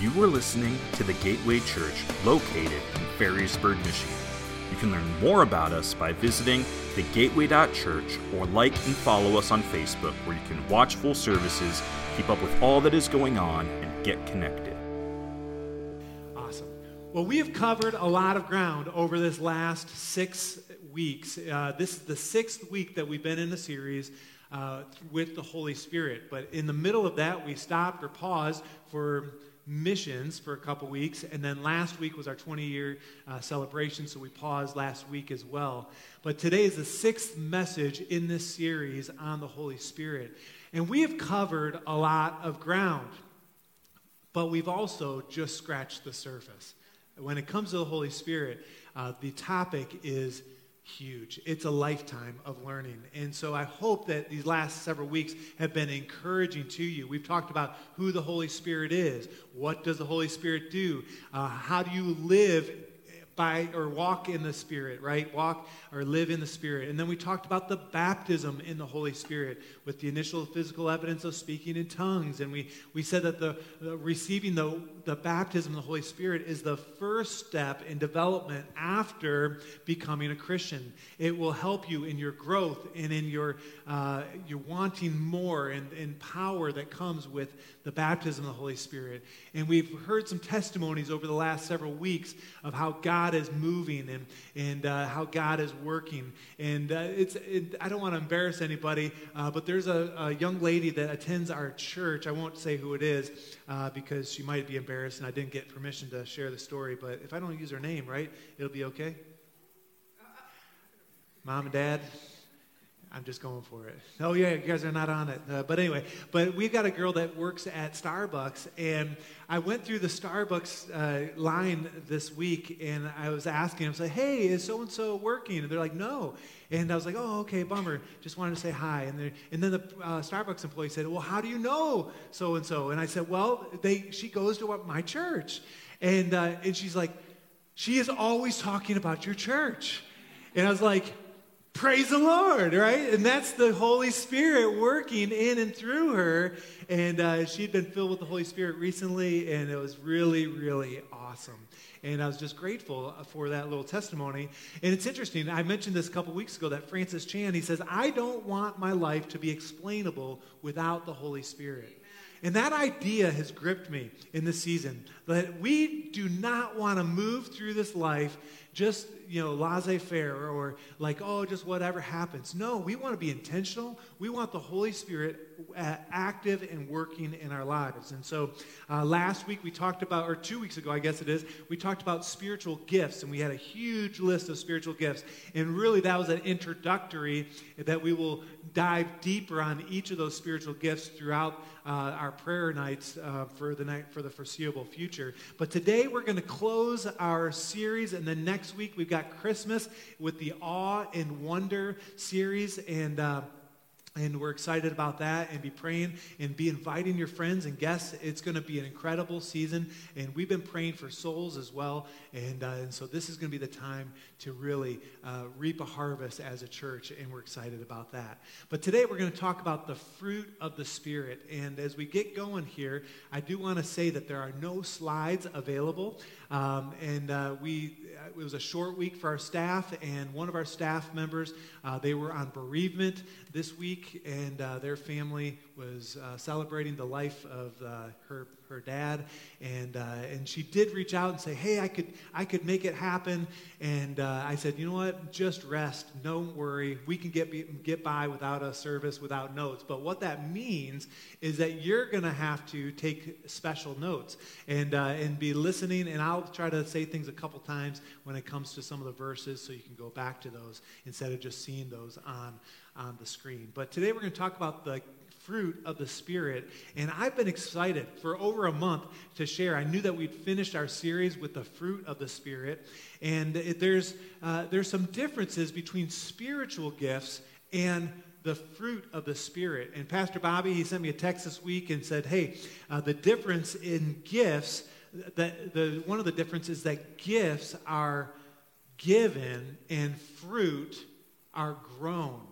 You are listening to the Gateway Church located in Ferrysburg, Michigan. You can learn more about us by visiting thegateway.church or like and follow us on Facebook where you can watch full services, keep up with all that is going on, and get connected. Awesome. Well, we have covered a lot of ground over this last six weeks. Uh, this is the sixth week that we've been in the series uh, with the Holy Spirit. But in the middle of that, we stopped or paused for missions for a couple weeks. And then last week was our 20 year uh, celebration, so we paused last week as well. But today is the sixth message in this series on the Holy Spirit. And we have covered a lot of ground, but we've also just scratched the surface. When it comes to the Holy Spirit, uh, the topic is huge. It's a lifetime of learning. And so I hope that these last several weeks have been encouraging to you. We've talked about who the Holy Spirit is. What does the Holy Spirit do? Uh, how do you live by or walk in the Spirit, right? Walk or live in the Spirit. And then we talked about the baptism in the Holy Spirit with the initial physical evidence of speaking in tongues. And we, we said that the, the receiving the, the baptism of the Holy Spirit is the first step in development after becoming a Christian. It will help you in your growth and in your, uh, your wanting more and, and power that comes with the baptism of the Holy Spirit. And we've heard some testimonies over the last several weeks of how God God is moving and, and uh, how God is working. And uh, it's, it, I don't want to embarrass anybody, uh, but there's a, a, young lady that attends our church. I won't say who it is uh, because she might be embarrassed and I didn't get permission to share the story. But if I don't use her name, right, it'll be okay? Mom and dad, I'm just going for it. Oh, yeah, you guys are not on it. Uh, but anyway, but we've got a girl that works at Starbucks, and I went through the Starbucks uh, line this week, and I was asking them, say, hey, is so and so working? And they're like, no. And I was like, oh, okay, bummer. Just wanted to say hi. And, and then the uh, Starbucks employee said, well, how do you know so and so? And I said, well, they, she goes to my church. And, uh, and she's like, she is always talking about your church. And I was like, Praise the Lord, right? And that's the Holy Spirit working in and through her. And uh, she'd been filled with the Holy Spirit recently, and it was really, really awesome. And I was just grateful for that little testimony. And it's interesting, I mentioned this a couple weeks ago that Francis Chan, he says, I don't want my life to be explainable without the Holy Spirit. And that idea has gripped me in this season that we do not want to move through this life just, you know, laissez faire or like, oh, just whatever happens. No, we want to be intentional. We want the Holy Spirit uh, active and working in our lives. And so uh, last week we talked about, or two weeks ago, I guess it is, we talked about spiritual gifts, and we had a huge list of spiritual gifts. And really, that was an introductory that we will dive deeper on each of those spiritual gifts throughout uh, our prayer nights uh, for the night for the foreseeable future. But today we're going to close our series, and then next week we've got Christmas with the Awe and Wonder series, and. And we're excited about that and be praying and be inviting your friends and guests. It's going to be an incredible season. And we've been praying for souls as well. And, uh, and so this is going to be the time to really uh, reap a harvest as a church. And we're excited about that. But today we're going to talk about the fruit of the Spirit. And as we get going here, I do want to say that there are no slides available. Um, and uh, we, it was a short week for our staff. And one of our staff members, uh, they were on bereavement this week, and uh, their family was uh, celebrating the life of uh, her her dad, and uh, and she did reach out and say, "Hey, I could I could make it happen." And uh, I said, "You know what? Just rest. Don't worry. We can get get by without a service, without notes. But what that means is that you're going to have to take special notes and uh, and be listening. And I'll try to say things a couple times when it comes to some of the verses, so you can go back to those instead of just seeing those on on the screen. But today we're going to talk about the fruit of the Spirit. And I've been excited for over a month to share. I knew that we'd finished our series with the fruit of the Spirit. And it, there's, uh, there's some differences between spiritual gifts and the fruit of the Spirit. And Pastor Bobby, he sent me a text this week and said, hey, uh, the difference in gifts, that the, one of the differences is that gifts are given and fruit are grown.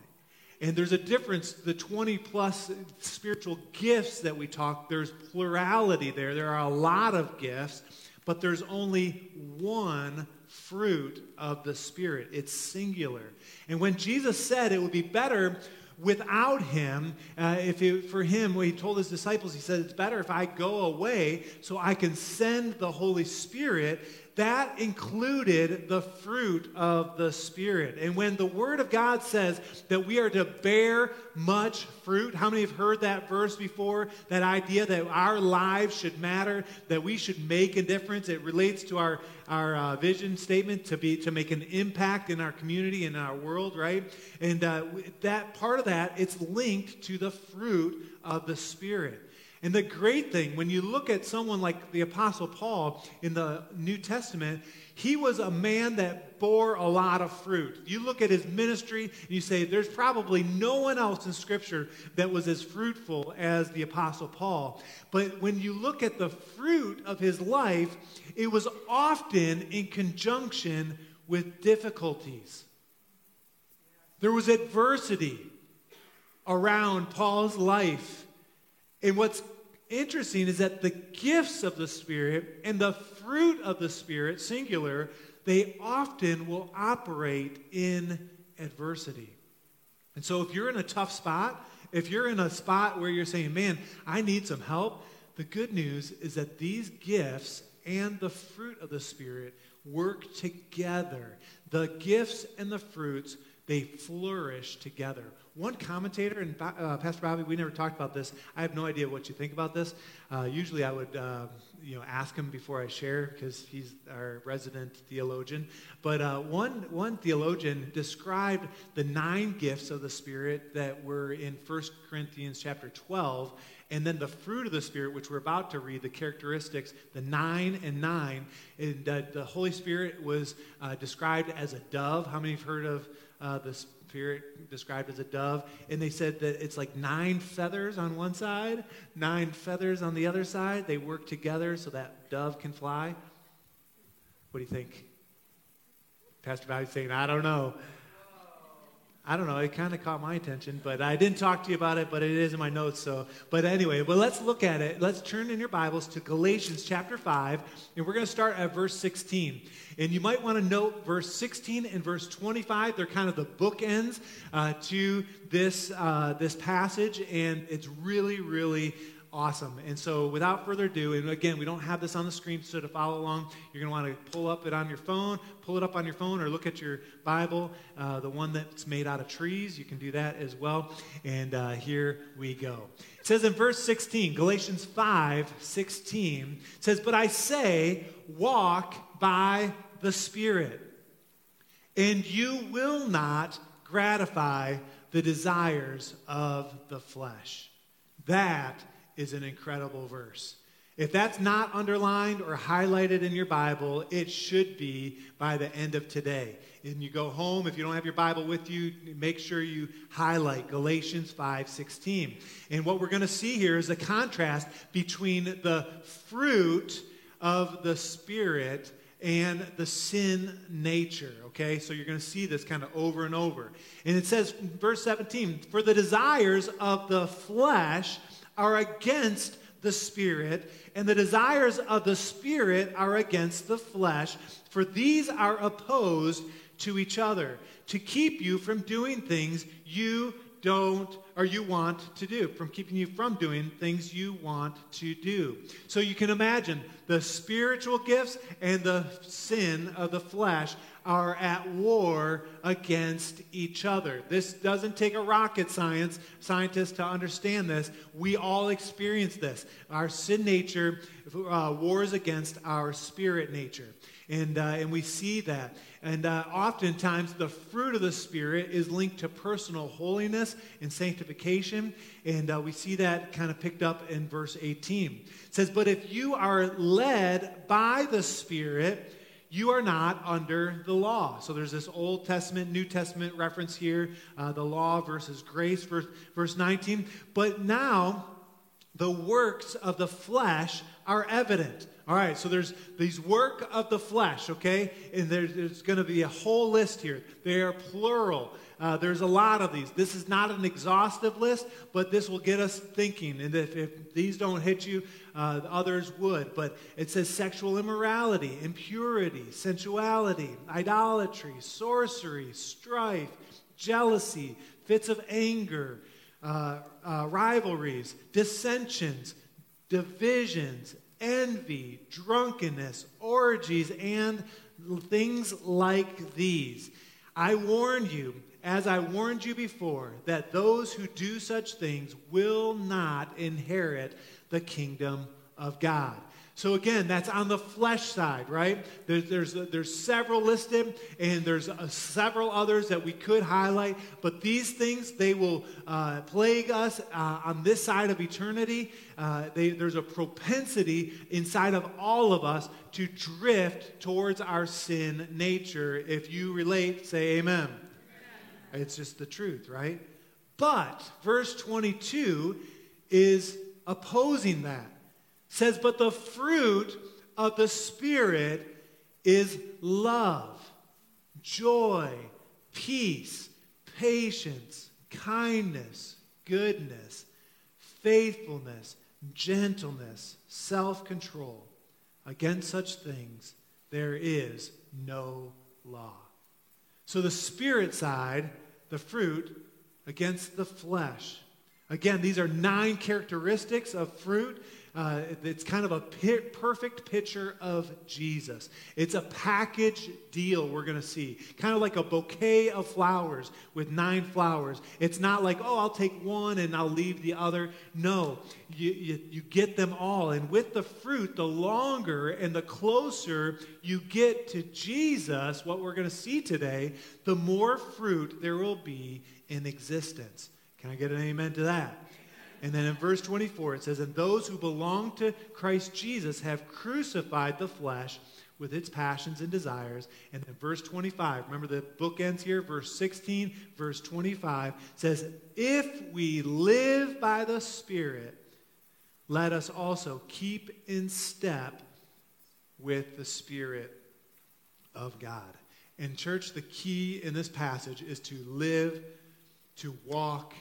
And there's a difference. The 20 plus spiritual gifts that we talk, there's plurality there. There are a lot of gifts, but there's only one fruit of the Spirit. It's singular. And when Jesus said it would be better without him, uh, if it, for him, when he told his disciples, he said, It's better if I go away so I can send the Holy Spirit that included the fruit of the Spirit. And when the Word of God says that we are to bear much fruit, how many have heard that verse before? That idea that our lives should matter, that we should make a difference. It relates to our, our uh, vision statement to, be, to make an impact in our community and our world, right? And uh, that part of that, it's linked to the fruit of the Spirit. And the great thing, when you look at someone like the Apostle Paul in the New Testament, he was a man that bore a lot of fruit. You look at his ministry and you say, there's probably no one else in Scripture that was as fruitful as the Apostle Paul. But when you look at the fruit of his life, it was often in conjunction with difficulties. There was adversity around Paul's life. And what's interesting is that the gifts of the Spirit and the fruit of the Spirit, singular, they often will operate in adversity. And so if you're in a tough spot, if you're in a spot where you're saying, man, I need some help, the good news is that these gifts and the fruit of the Spirit work together. The gifts and the fruits, they flourish together. One commentator, and uh, Pastor Bobby, we never talked about this. I have no idea what you think about this. Uh, usually I would, uh, you know, ask him before I share because he's our resident theologian. But uh, one, one theologian described the nine gifts of the Spirit that were in 1 Corinthians chapter 12 and then the fruit of the Spirit, which we're about to read, the characteristics, the nine and nine. And uh, the Holy Spirit was uh, described as a dove. How many have heard of uh, the Spirit described as a dove, and they said that it's like nine feathers on one side, nine feathers on the other side. They work together so that dove can fly. What do you think? Pastor Bobby's saying, I don't know. I don't know. It kind of caught my attention, but I didn't talk to you about it, but it is in my notes. So, but anyway, well, let's look at it. Let's turn in your Bibles to Galatians chapter 5, and we're going to start at verse 16. And you might want to note verse 16 and verse 25. They're kind of the bookends uh, to this, uh, this passage, and it's really, really awesome. And so, without further ado, and again, we don't have this on the screen, so to follow along, you're going to want to pull up it on your phone, pull it up on your phone, or look at your Bible, uh, the one that's made out of trees. You can do that as well. And uh, here we go. It says in verse 16, Galatians 5 16, says, But I say, walk by the Spirit, and you will not gratify the desires of the flesh. That is an incredible verse. If that's not underlined or highlighted in your Bible, it should be by the end of today. And you go home, if you don't have your Bible with you, make sure you highlight Galatians 5:16. And what we're going to see here is a contrast between the fruit of the Spirit and the sin nature. Okay, so you're going to see this kind of over and over. And it says, verse 17, for the desires of the flesh are against the Spirit, and the desires of the Spirit are against the flesh, for these are opposed to each other, to keep you from doing things you don't or you want to do, from keeping you from doing things you want to do. So you can imagine the spiritual gifts and the sin of the flesh are at war against each other. This doesn't take a rocket science scientist to understand this. We all experience this. Our sin nature uh, wars against our spirit nature. And, uh, and we see that. And uh, oftentimes, the fruit of the Spirit is linked to personal holiness and sanctification. And uh, we see that kind of picked up in verse 18. It says, But if you are led by the Spirit, you are not under the law. So there's this Old Testament, New Testament reference here, uh, the law versus grace, verse, verse 19. But now the works of the flesh are evident. All right, so there's these work of the flesh, okay? And there's, there's going to be a whole list here. They are plural. Uh, there's a lot of these. This is not an exhaustive list, but this will get us thinking. And if, if these don't hit you, uh, others would. But it says sexual immorality, impurity, sensuality, idolatry, sorcery, strife, jealousy, fits of anger, uh, uh rivalries, dissensions, divisions, envy, drunkenness, orgies, and things like these. I warn you, as I warned you before, that those who do such things will not inherit the kingdom of God. So again, that's on the flesh side, right? There's, there's, there's several listed, and there's uh, several others that we could highlight. But these things, they will uh, plague us uh, on this side of eternity. Uh, they, there's a propensity inside of all of us to drift towards our sin nature. If you relate, say amen. amen. It's just the truth, right? But verse 22 is opposing that says, But the fruit of the Spirit is love, joy, peace, patience, kindness, goodness, faithfulness, gentleness, self control. Against such things there is no law. So the spirit side, the fruit, against the flesh. Again, these are nine characteristics of fruit uh, it's kind of a perfect picture of Jesus. It's a package deal we're going to see, kind of like a bouquet of flowers with nine flowers. It's not like, oh, I'll take one and I'll leave the other. No, you, you, you get them all. And with the fruit, the longer and the closer you get to Jesus, what we're going to see today, the more fruit there will be in existence. Can I get an amen to that? And then in verse 24, it says, And those who belong to Christ Jesus have crucified the flesh with its passions and desires. And then verse 25, remember the book ends here, verse 16, verse 25 says, If we live by the Spirit, let us also keep in step with the Spirit of God. In church, the key in this passage is to live, to walk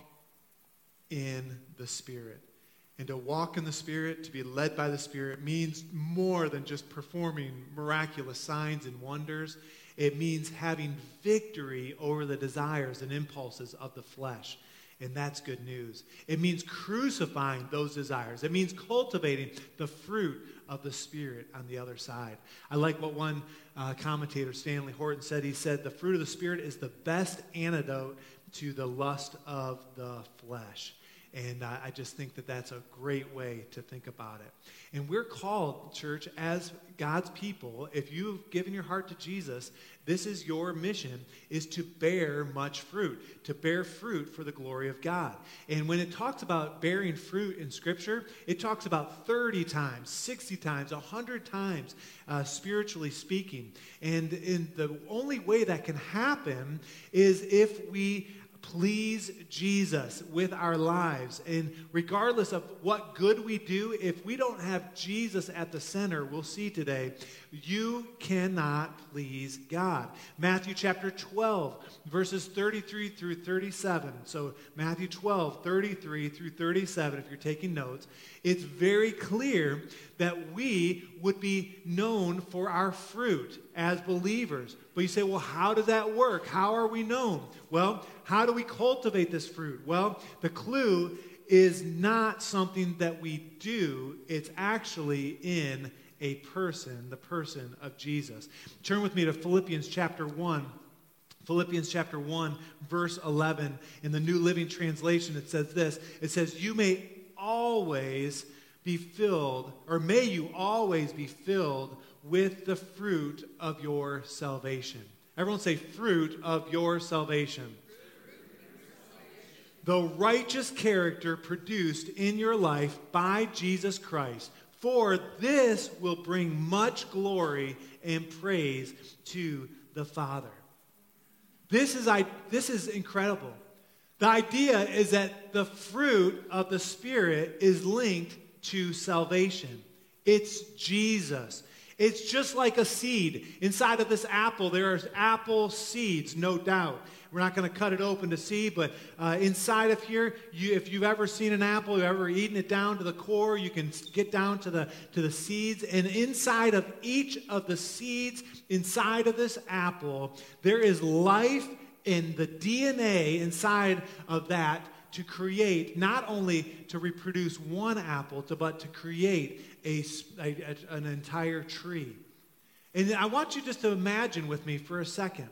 in the Spirit. And to walk in the Spirit, to be led by the Spirit, means more than just performing miraculous signs and wonders. It means having victory over the desires and impulses of the flesh. And that's good news. It means crucifying those desires. It means cultivating the fruit of the Spirit on the other side. I like what one uh, commentator, Stanley Horton, said. He said, The fruit of the Spirit is the best antidote to the lust of the flesh. And uh, I just think that that's a great way to think about it. And we're called, church, as God's people, if you've given your heart to Jesus, this is your mission, is to bear much fruit, to bear fruit for the glory of God. And when it talks about bearing fruit in Scripture, it talks about 30 times, 60 times, 100 times, uh, spiritually speaking. And in the only way that can happen is if we please Jesus with our lives. And regardless of what good we do, if we don't have Jesus at the center, we'll see today, you cannot please God. Matthew chapter 12, verses 33 through 37. So, Matthew 12, 33 through 37, if you're taking notes, it's very clear that we would be known for our fruit as believers. But you say, well, how does that work? How are we known? Well, how do we cultivate this fruit? Well, the clue is not something that we do, it's actually in a person, the person of Jesus. Turn with me to Philippians chapter 1. Philippians chapter 1, verse 11. In the New Living Translation, it says this It says, You may always be filled, or may you always be filled with the fruit of your salvation. Everyone say, fruit of your salvation. The righteous character produced in your life by Jesus Christ, for this will bring much glory and praise to the Father. This is, I, this is incredible. The idea is that the fruit of the Spirit is linked to salvation. It's Jesus. It's just like a seed. Inside of this apple, there are apple seeds, no doubt. We're not going to cut it open to see, but uh, inside of here, you, if you've ever seen an apple, you've ever eaten it down to the core, you can get down to the, to the seeds. And inside of each of the seeds, inside of this apple, there is life in the DNA inside of that to create, not only to reproduce one apple, but to create a, a, an entire tree. And I want you just to imagine with me for a second.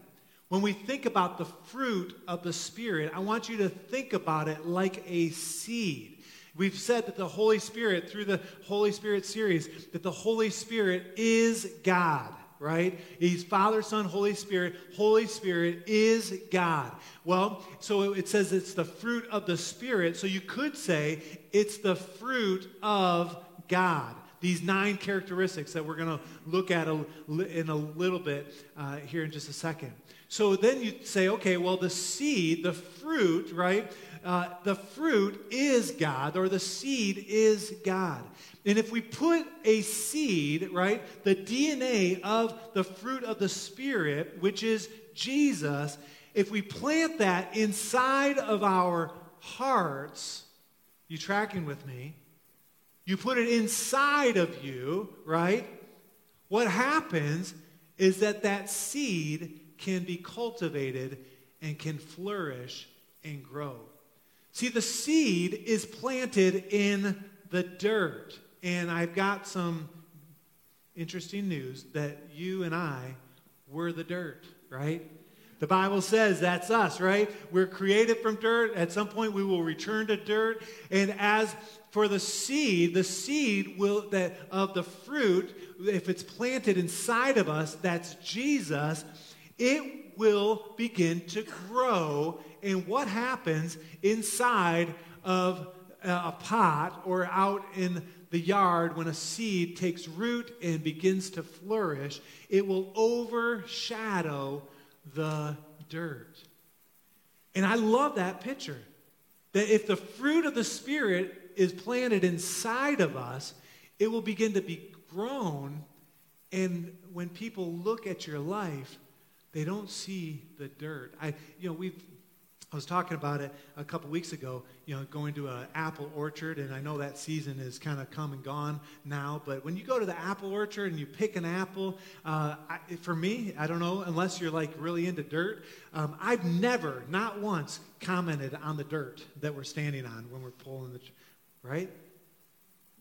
When we think about the fruit of the Spirit, I want you to think about it like a seed. We've said that the Holy Spirit, through the Holy Spirit series, that the Holy Spirit is God right? He's Father, Son, Holy Spirit. Holy Spirit is God. Well, so it says it's the fruit of the Spirit. So you could say it's the fruit of God. These nine characteristics that we're going to look at a, in a little bit uh, here in just a second. So then you say, okay, well, the seed, the fruit, right? Uh, the fruit is God, or the seed is God. And if we put a seed, right, the DNA of the fruit of the Spirit, which is Jesus, if we plant that inside of our hearts, you tracking with me? You put it inside of you, right? What happens is that that seed can be cultivated and can flourish and grow. See, the seed is planted in the dirt. And I've got some interesting news that you and I were the dirt, right? The Bible says that's us, right? We're created from dirt. At some point, we will return to dirt. And as for the seed, the seed will that of the fruit, if it's planted inside of us, that's Jesus. It will begin to grow. And what happens inside of a pot or out in the yard, when a seed takes root and begins to flourish, it will overshadow the dirt. And I love that picture. That if the fruit of the Spirit is planted inside of us, it will begin to be grown. And when people look at your life, they don't see the dirt. I, you know, we've I was talking about it a couple weeks ago, you know, going to an apple orchard, and I know that season is kind of come and gone now, but when you go to the apple orchard and you pick an apple, uh, I, for me, I don't know, unless you're like really into dirt, um, I've never, not once, commented on the dirt that we're standing on when we're pulling the, right?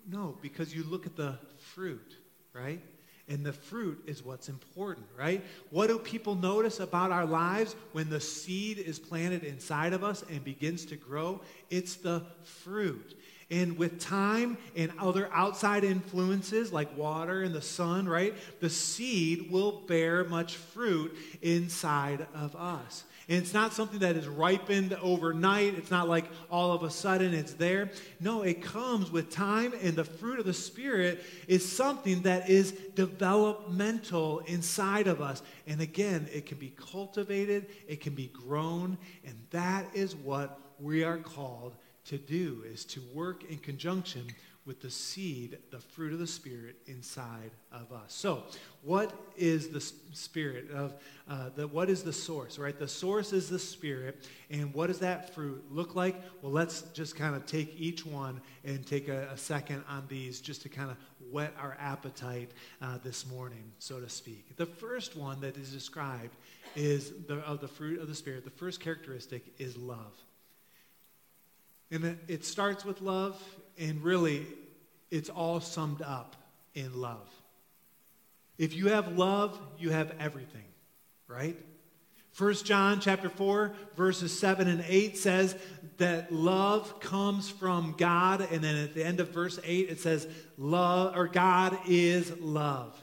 No, because you look at the fruit, right? And the fruit is what's important, right? What do people notice about our lives when the seed is planted inside of us and begins to grow? It's the fruit. And with time and other outside influences like water and the sun, right, the seed will bear much fruit inside of us. And it's not something that is ripened overnight. It's not like all of a sudden it's there. No, it comes with time, and the fruit of the Spirit is something that is developmental inside of us. And again, it can be cultivated, it can be grown, and that is what we are called to do is to work in conjunction with the seed, the fruit of the Spirit inside of us. So, what is the Spirit of uh, the? What is the source? Right, the source is the Spirit, and what does that fruit look like? Well, let's just kind of take each one and take a, a second on these, just to kind of whet our appetite uh, this morning, so to speak. The first one that is described is the, of the fruit of the Spirit. The first characteristic is love. And it starts with love, and really, it's all summed up in love. If you have love, you have everything, right? 1 John chapter 4 verses 7 and 8 says that love comes from God and then at the end of verse 8 it says love or God is love.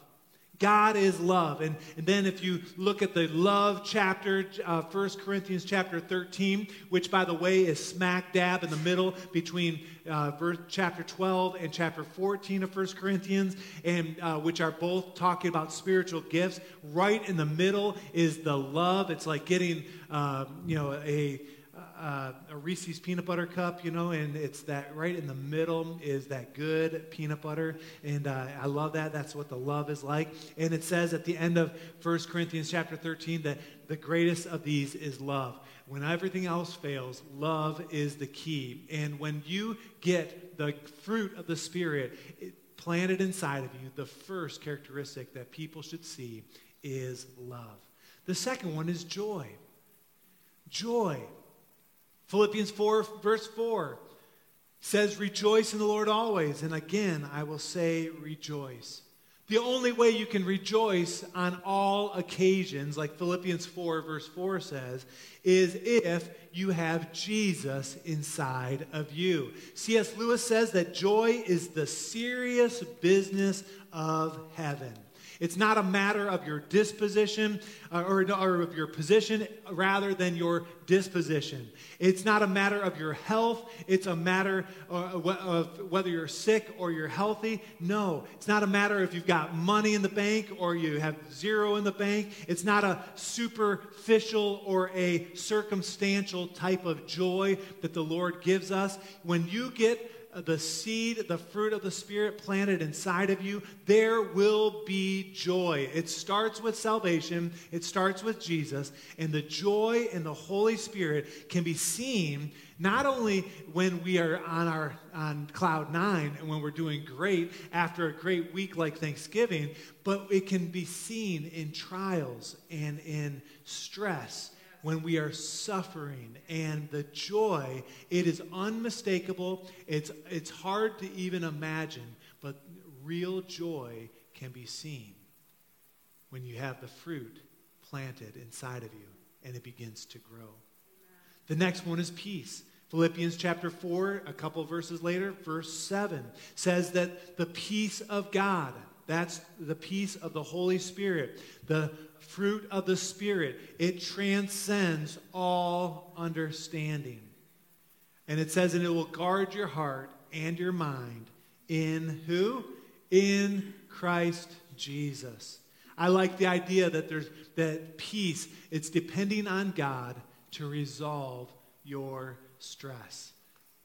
God is love. And, and then if you look at the love chapter, uh, 1 Corinthians chapter 13, which by the way is smack dab in the middle between uh, verse, chapter 12 and chapter 14 of 1 Corinthians, and uh, which are both talking about spiritual gifts. Right in the middle is the love. It's like getting, uh, you know, a uh, a Reese's peanut butter cup, you know, and it's that right in the middle is that good peanut butter. And uh, I love that. That's what the love is like. And it says at the end of 1 Corinthians chapter 13 that the greatest of these is love. When everything else fails, love is the key. And when you get the fruit of the Spirit planted inside of you, the first characteristic that people should see is love. The second one is joy. Joy. Philippians 4, verse 4 says, Rejoice in the Lord always. And again, I will say, Rejoice. The only way you can rejoice on all occasions, like Philippians 4, verse 4 says, is if you have Jesus inside of you. C.S. Lewis says that joy is the serious business of heaven. It's not a matter of your disposition uh, or, or of your position rather than your disposition. It's not a matter of your health. It's a matter of, uh, of whether you're sick or you're healthy. No, it's not a matter if you've got money in the bank or you have zero in the bank. It's not a superficial or a circumstantial type of joy that the Lord gives us. When you get the seed, the fruit of the Spirit planted inside of you, there will be joy. It starts with salvation, it starts with Jesus, and the joy in the Holy Spirit can be seen not only when we are on our on cloud nine and when we're doing great after a great week like Thanksgiving, but it can be seen in trials and in stress when we are suffering and the joy, it is unmistakable. It's, it's hard to even imagine, but real joy can be seen when you have the fruit planted inside of you and it begins to grow. The next one is peace. Philippians chapter 4, a couple verses later, verse 7 says that the peace of God, that's the peace of the Holy Spirit, the fruit of the Spirit. It transcends all understanding. And it says, and it will guard your heart and your mind in who? In Christ Jesus. I like the idea that there's that peace, it's depending on God to resolve your stress.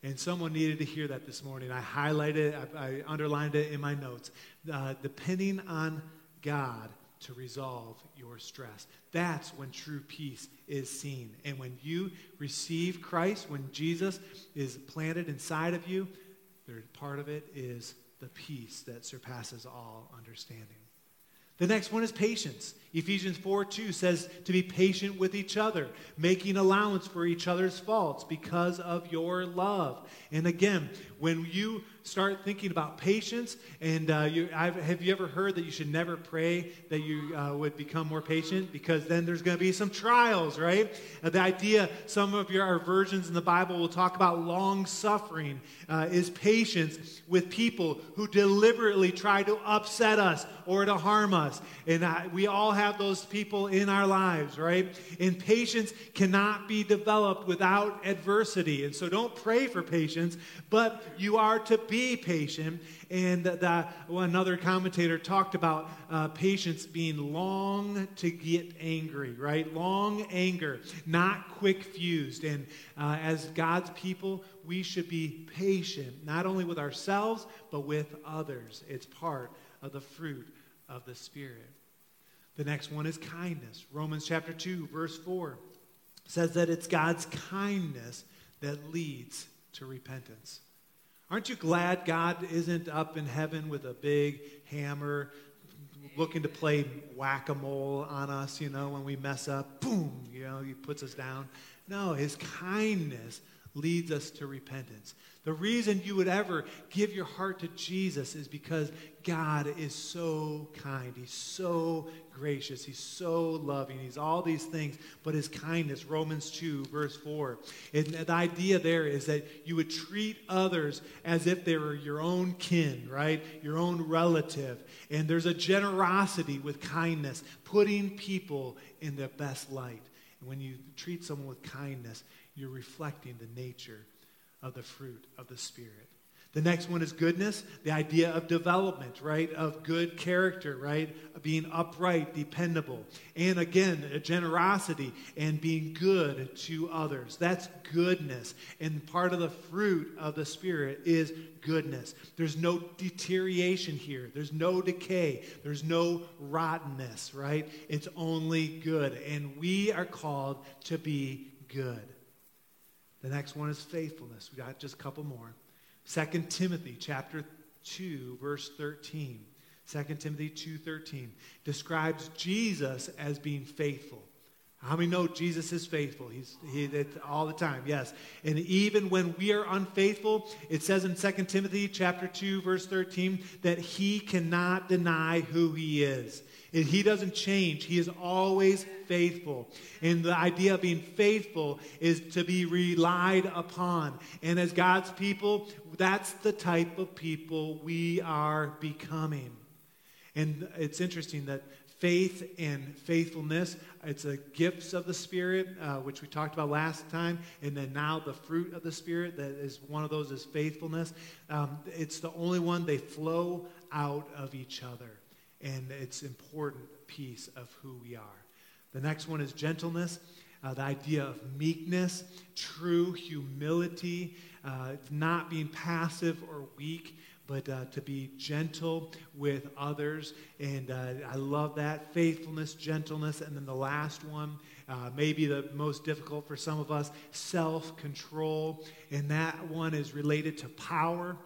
And someone needed to hear that this morning. I highlighted it, I, I underlined it in my notes. Uh, depending on God to resolve your stress. That's when true peace is seen. And when you receive Christ, when Jesus is planted inside of you, part of it is the peace that surpasses all understanding. The next one is patience. Ephesians 4 2 says to be patient with each other, making allowance for each other's faults because of your love. And again, when you start thinking about patience, and uh, you, have you ever heard that you should never pray that you uh, would become more patient? Because then there's going to be some trials, right? Uh, the idea, some of your versions in the Bible will talk about long suffering, uh, is patience with people who deliberately try to upset us or to harm us. And we all have those people in our lives, right? And patience cannot be developed without adversity. And so don't pray for patience, but you are to be patient. And well, another commentator talked about uh, patience being long to get angry, right? Long anger, not quick fused. And uh, as God's people, we should be patient, not only with ourselves, but with others. It's part of the fruit of the Spirit. The next one is kindness. Romans chapter 2, verse 4 says that it's God's kindness that leads to repentance. Aren't you glad God isn't up in heaven with a big hammer looking to play whack a mole on us, you know, when we mess up? Boom, you know, he puts us down. No, his kindness leads us to repentance. The reason you would ever give your heart to Jesus is because God is so kind. He's so gracious. He's so loving. He's all these things. But his kindness, Romans 2, verse 4. And the idea there is that you would treat others as if they were your own kin, right? Your own relative. And there's a generosity with kindness, putting people in their best light. And when you treat someone with kindness, you're reflecting the nature of the fruit of the Spirit. The next one is goodness, the idea of development, right? Of good character, right? Being upright, dependable. And again, generosity and being good to others. That's goodness. And part of the fruit of the Spirit is goodness. There's no deterioration here, there's no decay, there's no rottenness, right? It's only good. And we are called to be good. The next one is faithfulness. We got just a couple more. 2 Timothy chapter 2 verse 13. 2 Timothy 2:13 describes Jesus as being faithful. How many know Jesus is faithful? He's he, all the time, yes. And even when we are unfaithful, it says in 2 Timothy chapter 2, verse 13, that he cannot deny who he is. And he doesn't change. He is always faithful. And the idea of being faithful is to be relied upon. And as God's people, that's the type of people we are becoming. And it's interesting that faith and faithfulness it's a gifts of the spirit uh, which we talked about last time and then now the fruit of the spirit that is one of those is faithfulness um, it's the only one they flow out of each other and it's important piece of who we are. The next one is gentleness, uh, the idea of meekness, true humility, uh, not being passive or weak, but uh, to be gentle with others. And uh, I love that faithfulness, gentleness. And then the last one, uh, maybe the most difficult for some of us, self control. And that one is related to power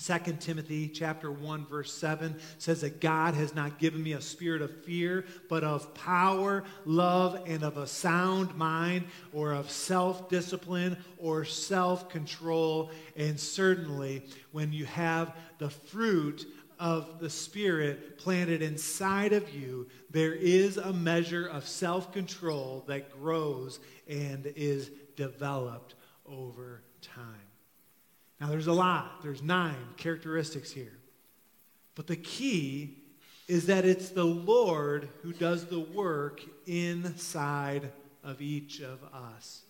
2 Timothy chapter 1 verse 7 says that God has not given me a spirit of fear, but of power, love, and of a sound mind, or of self-discipline or self-control. And certainly when you have the fruit of the Spirit planted inside of you, there is a measure of self control that grows and is developed over time. Now, there's a lot, there's nine characteristics here. But the key is that it's the Lord who does the work inside of each of us.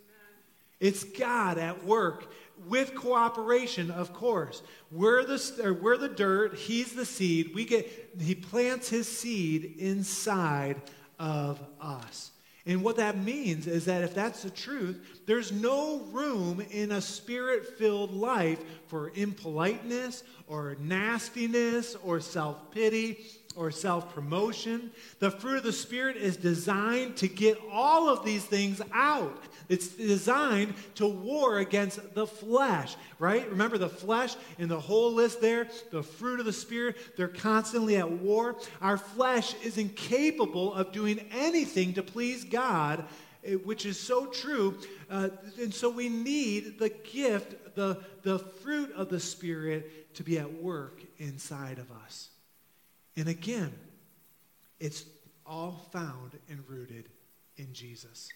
It's God at work with cooperation, of course. We're the, we're the dirt, He's the seed. We get, he plants His seed inside of us. And what that means is that if that's the truth, there's no room in a spirit filled life for impoliteness or nastiness or self pity or self promotion. The fruit of the Spirit is designed to get all of these things out. It's designed to war against the flesh, right? Remember the flesh in the whole list there? The fruit of the Spirit, they're constantly at war. Our flesh is incapable of doing anything to please God. Eh, which is so true. Uh, and so we need the gift, the, the fruit of the Spirit to be at work inside of us. And again, it's all found and rooted in Jesus.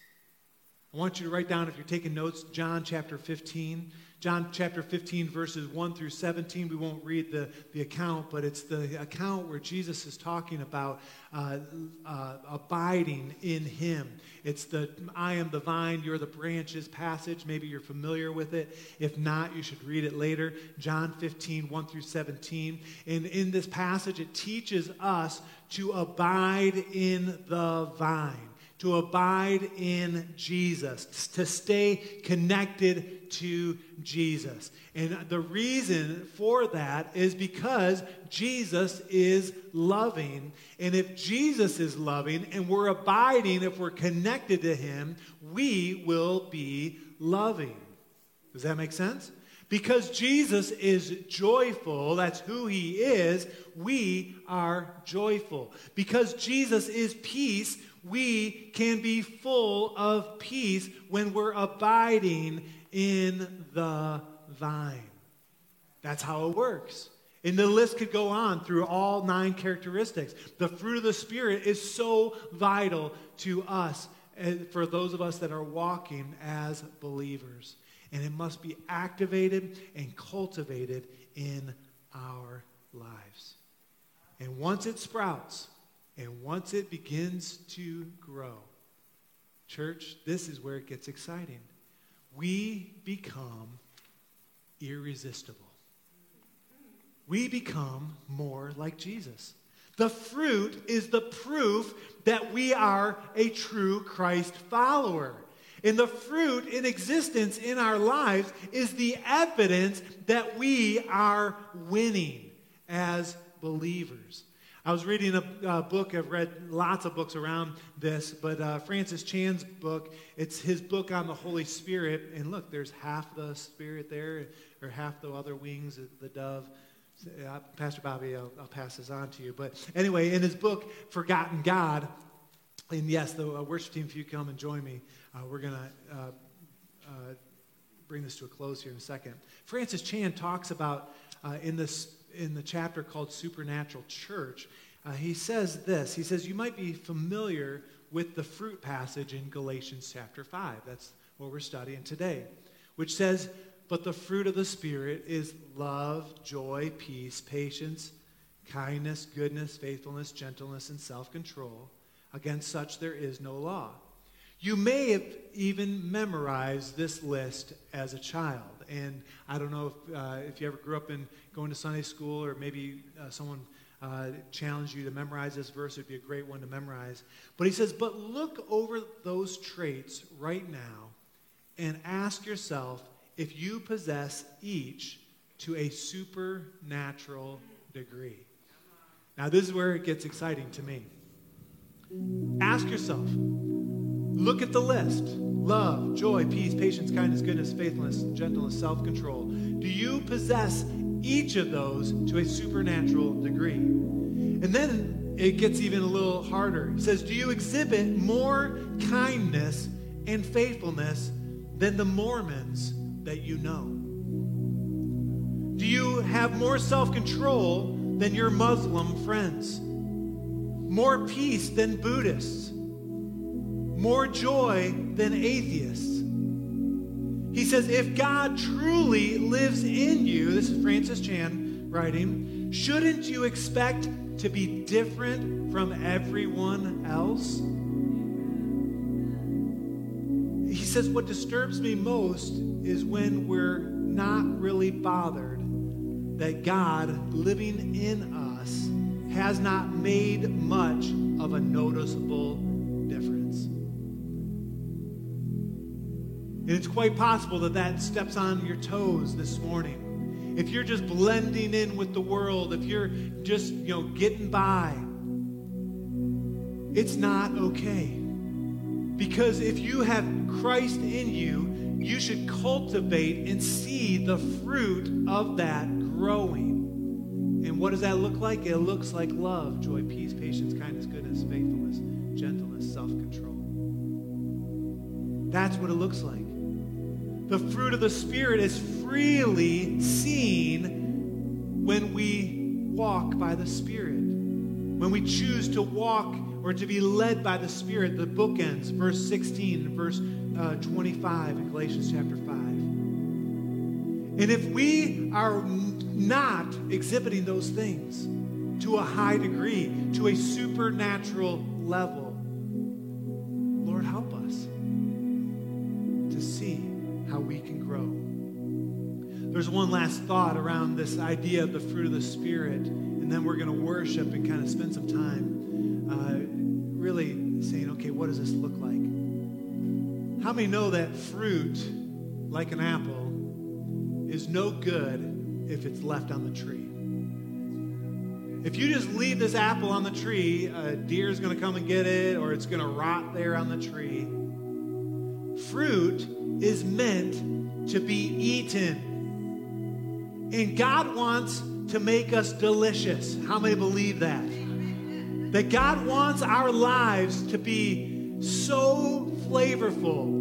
I want you to write down, if you're taking notes, John chapter 15. John chapter 15, verses 1 through 17. We won't read the, the account, but it's the account where Jesus is talking about uh, uh, abiding in Him. It's the I am the vine, you're the branches passage. Maybe you're familiar with it. If not, you should read it later. John 15, 1 through 17. And in this passage, it teaches us to abide in the vine to abide in Jesus, to stay connected to Jesus. And the reason for that is because Jesus is loving. And if Jesus is loving and we're abiding, if we're connected to Him, we will be loving. Does that make sense? Because Jesus is joyful, that's who he is, we are joyful. Because Jesus is peace, we can be full of peace when we're abiding in the vine. That's how it works. And the list could go on through all nine characteristics. The fruit of the Spirit is so vital to us, eh, for those of us that are walking as believers. And it must be activated and cultivated in our lives. And once it sprouts, and once it begins to grow, church, this is where it gets exciting. We become irresistible. we become more like Jesus. The fruit is the proof that we are a true Christ follower. And the fruit in existence in our lives is the evidence that we are winning as believers. I was reading a, a book, I've read lots of books around this, but uh, Francis Chan's book, it's his book on the Holy Spirit. And look, there's half the Spirit there, or half the other wings, of the dove. Uh, Pastor Bobby, I'll, I'll, pass this on to you. But anyway, in his book, Forgotten God, and yes, the uh, worship team, if you come and join me, uh, we're going to uh, uh, bring this to a close here in a second. Francis Chan talks about uh, in, this, in the chapter called Supernatural Church, uh, he says this. He says, You might be familiar with the fruit passage in Galatians chapter 5. That's what we're studying today, which says, but the fruit of the Spirit is love, joy, peace, patience, kindness, goodness, faithfulness, gentleness, and self control. Against such there is no law. You may have even memorized this list as a child. And I don't know if, uh, if you ever grew up in going to Sunday school or maybe uh, someone uh, challenged you to memorize this verse. It would be a great one to memorize. But he says, But look over those traits right now and ask yourself if you possess each to a supernatural degree. Now, this is where it gets exciting to me. Ask yourself look at the list love, joy, peace, patience, kindness, goodness, faithfulness, gentleness, self control. Do you possess each of those to a supernatural degree? And then it gets even a little harder. It says, Do you exhibit more kindness and faithfulness than the Mormons that you know? Do you have more self control than your Muslim friends? More peace than Buddhists? More joy than atheists? He says, if God truly lives in you, this is Francis Chan writing, shouldn't you expect to be different from everyone else? He says, what disturbs me most is when we're not really bothered that God living in us has not made much of a noticeable And it's quite possible that that steps on your toes this morning. If you're just blending in with the world, if you're just, you know, getting by, it's not okay. Because if you have Christ in you, you should cultivate and see the fruit of that growing. And what does that look like? It looks like love, joy, peace, patience, kindness, goodness, faithfulness, gentleness, self control. That's what it looks like. The fruit of the Spirit is freely seen when we walk by the Spirit. When we choose to walk or to be led by the Spirit, the book ends, verse 16 and verse uh, 25 in Galatians chapter 5. And if we are not exhibiting those things to a high degree, to a supernatural level, There's one last thought around this idea of the fruit of the Spirit, and then we're going to worship and kind of spend some time uh, really saying, okay, what does this look like? How many know that fruit, like an apple, is no good if it's left on the tree? If you just leave this apple on the tree, a deer is going to come and get it, or it's going to rot there on the tree. Fruit is meant to be eaten. And God wants to make us delicious. How many believe that? That God wants our lives to be so flavorful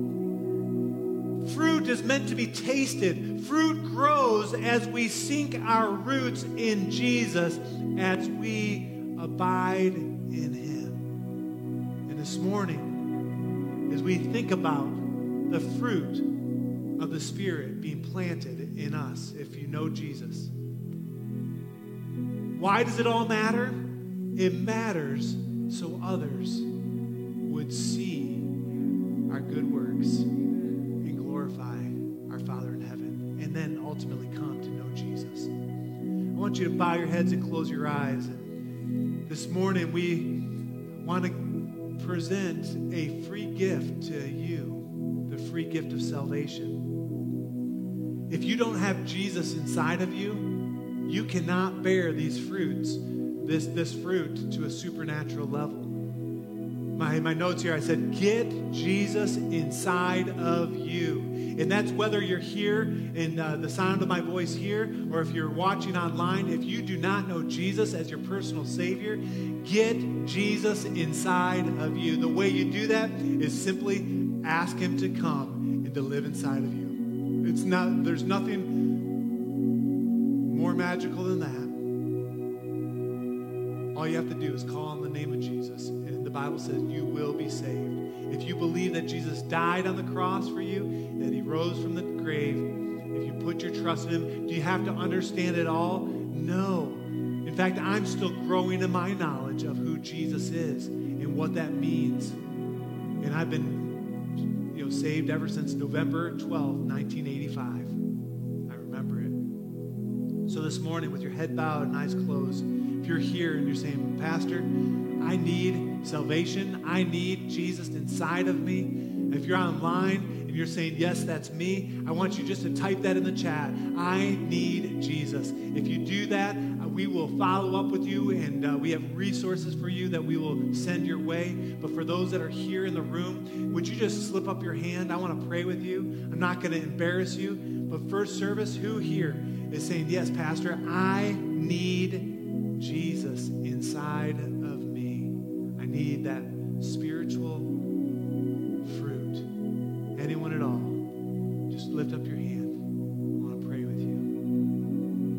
Fruit is meant to be tasted. Fruit grows as we sink our roots in Jesus, as we abide in Him. And this morning, as we think about the fruit of the Spirit being planted in us, if you know Jesus, why does it all matter? It matters so others would see our good works and glorify our Father in heaven, and then ultimately come to know Jesus. I want you to bow your heads and close your eyes. This morning, we want to present a free gift to you the free gift of salvation. If you don't have Jesus inside of you, you cannot bear these fruits, this, this fruit, to a supernatural level. My, my notes here, I said, get Jesus inside of you. And that's whether you're here in uh, the sound of my voice here or if you're watching online. If you do not know Jesus as your personal Savior, get Jesus inside of you. The way you do that is simply ask Him to come and to live inside of you. It's not, there's nothing more magical than that. All you have to do is call on the name of Jesus. And the Bible says you will be saved. If you believe that Jesus died on the cross for you, that he rose from the grave, if you put your trust in him, do you have to understand it all? No. In fact, I'm still growing in my knowledge of who Jesus is and what that means. And I've been saved ever since November 12, 1985. I remember it. So this morning, with your head bowed and eyes closed, if you're here and you're saying, Pastor, I need salvation, I need Jesus inside of me. If you're online you're saying, Yes, that's me, I want you just to type that in the chat. I need Jesus. If you do that, uh, we will follow up with you and uh, we have resources for you that we will send your way. But for those that are here in the room, would you just slip up your hand? I want to pray with you. I'm not going to embarrass you. But first service, who here is saying, Yes, Pastor, I need Jesus inside of me. I need that spiritual. Anyone at all, just lift up your hand. I want to pray with you.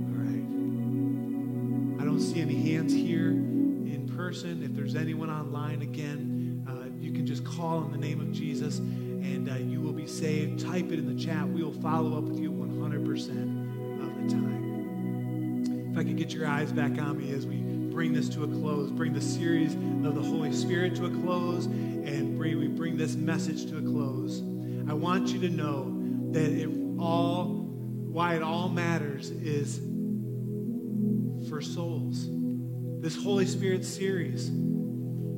All right. I don't see any hands here in person. If there's anyone online again, uh, you can just call in the name of Jesus and uh, you will be saved. Type it in the chat. We will follow up with you 100% of the time. If I could get your eyes back on me as we bring this to a close, bring the series of the Holy Spirit to a close, and we bring this message to a close. I want you to know that it all, why it all matters is for souls. This Holy Spirit series,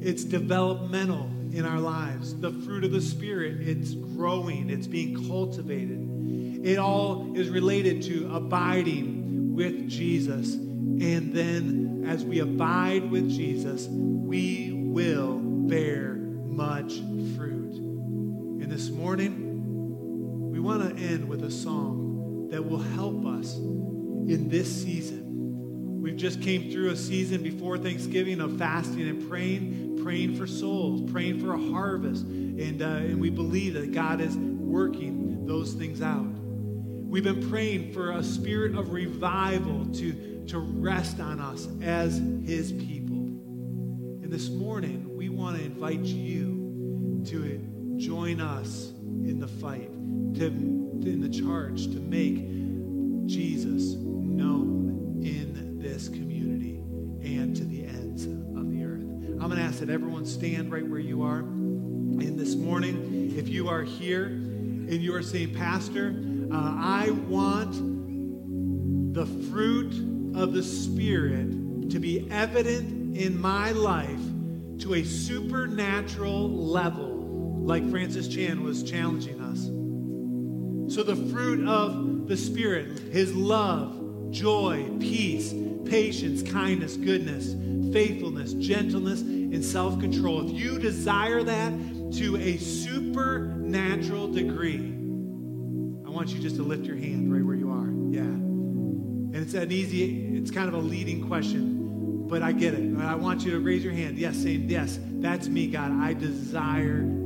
it's developmental in our lives. The fruit of the Spirit, it's growing, it's being cultivated. It all is related to abiding with Jesus. And then as we abide with Jesus, we will bear much fruit. This morning, we want to end with a song that will help us in this season. We've just came through a season before Thanksgiving of fasting and praying, praying for souls, praying for a harvest. And, uh, and we believe that God is working those things out. We've been praying for a spirit of revival to, to rest on us as His people. And this morning, we want to invite you to join us in the fight, to, in the charge to make Jesus known in this community and to the ends of the earth. I'm going to ask that everyone stand right where you are. And this morning, if you are here and you are saying, Pastor, uh, I want the fruit of the Spirit to be evident in my life to a supernatural level, like Francis Chan was challenging us. So, the fruit of the Spirit, His love, joy, peace, patience, kindness, goodness, faithfulness, gentleness, and self control. If you desire that to a supernatural degree, I want you just to lift your hand right where you are. Yeah. And it's an easy, it's kind of a leading question, but I get it. I want you to raise your hand. Yes, saying, Yes, that's me, God. I desire.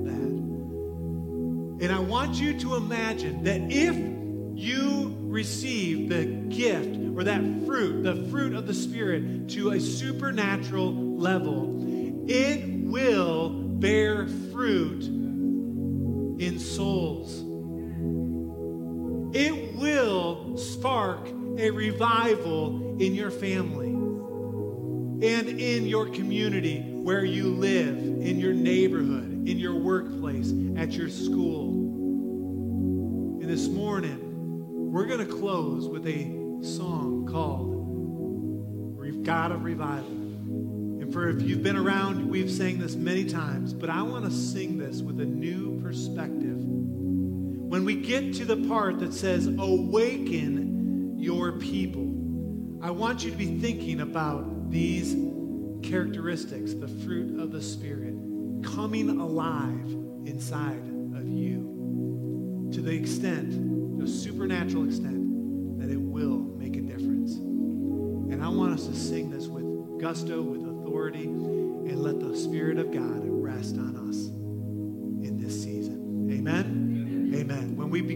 And I want you to imagine that if you receive the gift or that fruit, the fruit of the Spirit, to a supernatural level, it will bear fruit in souls. It will spark a revival in your family and in your community where you live, in your neighborhood, in your workplace, at your school. And this morning, we're going to close with a song called We've Got a revival. And for if you've been around, we've sang this many times, but I want to sing this with a new perspective. When we get to the part that says, Awaken your people, I want you to be thinking about these characteristics, the fruit of the Spirit, coming alive inside of you to the extent, the supernatural extent, that it will make a difference. And I want us to sing this with gusto, with authority, and let the Spirit of God rest on us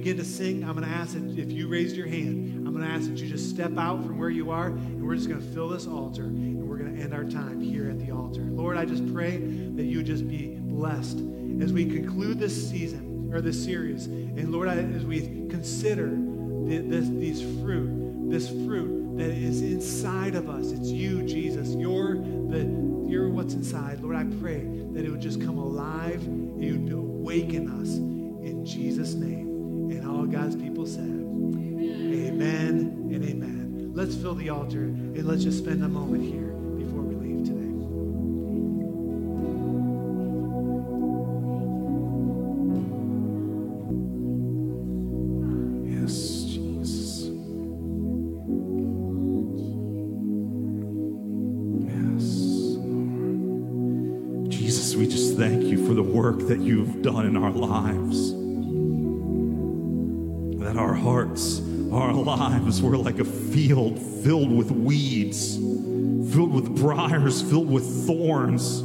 begin to sing, I'm going to ask that if you raised your hand, I'm going to ask that you just step out from where you are, and we're just going to fill this altar, and we're going to end our time here at the altar. Lord, I just pray that you just be blessed as we conclude this season or this series. And Lord, as we consider this, these fruit, this fruit that is inside of us, it's you, Jesus. You're the you're what's inside. Lord, I pray that it would just come alive. You would awaken us in Jesus' name. And all God's people said, Amen, amen and amen. Let's fill the altar and let's just spend a moment here. Before we leave today. Yes, Jesus. Yes, Lord. Jesus, we just thank you for the work that you've done in our lives. Hearts, our lives were like a field filled with weeds, filled with briars, filled with thorns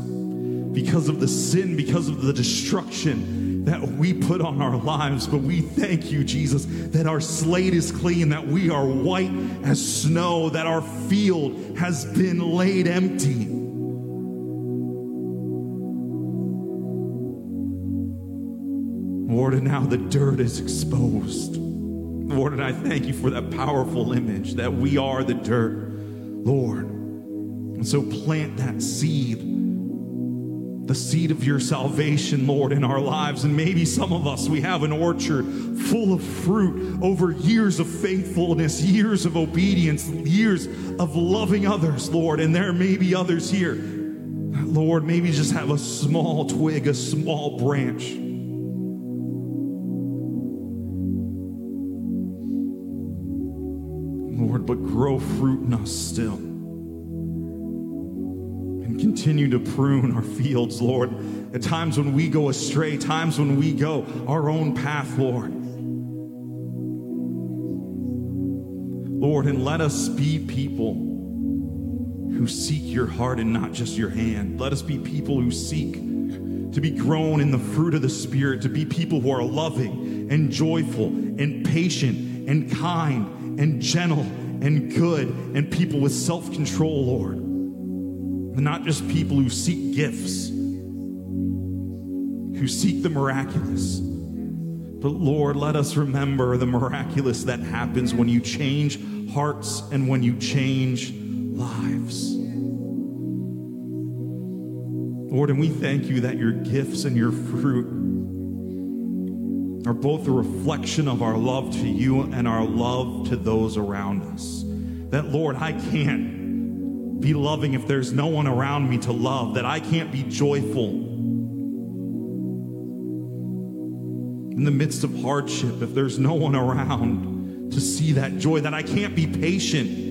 because of the sin, because of the destruction that we put on our lives. But we thank you, Jesus, that our slate is clean, that we are white as snow, that our field has been laid empty. Lord, and now the dirt is exposed. Lord, and I thank you for that powerful image that we are the dirt, Lord. And so plant that seed, the seed of your salvation, Lord, in our lives. And maybe some of us, we have an orchard full of fruit over years of faithfulness, years of obedience, years of loving others, Lord. And there may be others here, Lord, maybe just have a small twig, a small branch fruit in us still. And continue to prune our fields, Lord. At times when we go astray, times when we go our own path, Lord. Lord, and let us be people who seek your heart and not just your hand. Let us be people who seek to be grown in the fruit of the Spirit, to be people who are loving and joyful and patient and kind and gentle and good and people with self control, Lord. And not just people who seek gifts, who seek the miraculous. But Lord, let us remember the miraculous that happens when you change hearts and when you change lives. Lord, and we thank you that your gifts and your fruit are both a reflection of our love to you and our love to those around us. That, Lord, I can't be loving if there's no one around me to love, that I can't be joyful in the midst of hardship if there's no one around to see that joy, that I can't be patient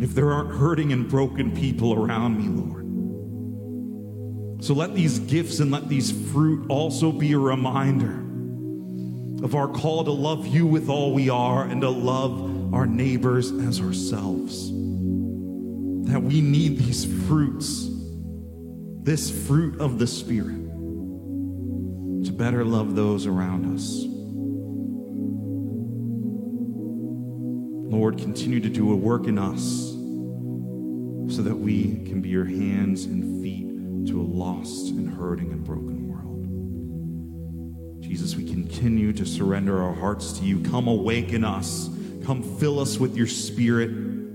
if there aren't hurting and broken people around me, Lord. So let these gifts and let these fruit also be a reminder of our call to love you with all we are and to love our neighbors as ourselves. That we need these fruits, this fruit of the Spirit, to better love those around us. Lord, continue to do a work in us so that we can be your hands and feet to a lost and hurting and broken world. Jesus, we continue to surrender our hearts to you. Come awaken us. Come fill us with your spirit. And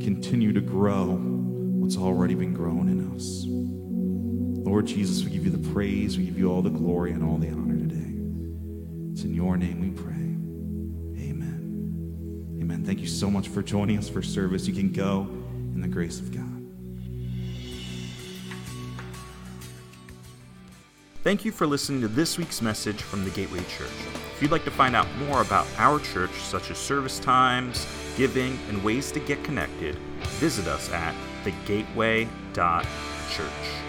continue to grow what's already been grown in us. Lord Jesus, we give you the praise, we give you all the glory and all the honor today. It's in your name we pray. Amen. Thank you so much for joining us for service. You can go in the grace of God. Thank you for listening to this week's message from the Gateway Church. If you'd like to find out more about our church, such as service times, giving, and ways to get connected, visit us at thegateway.church.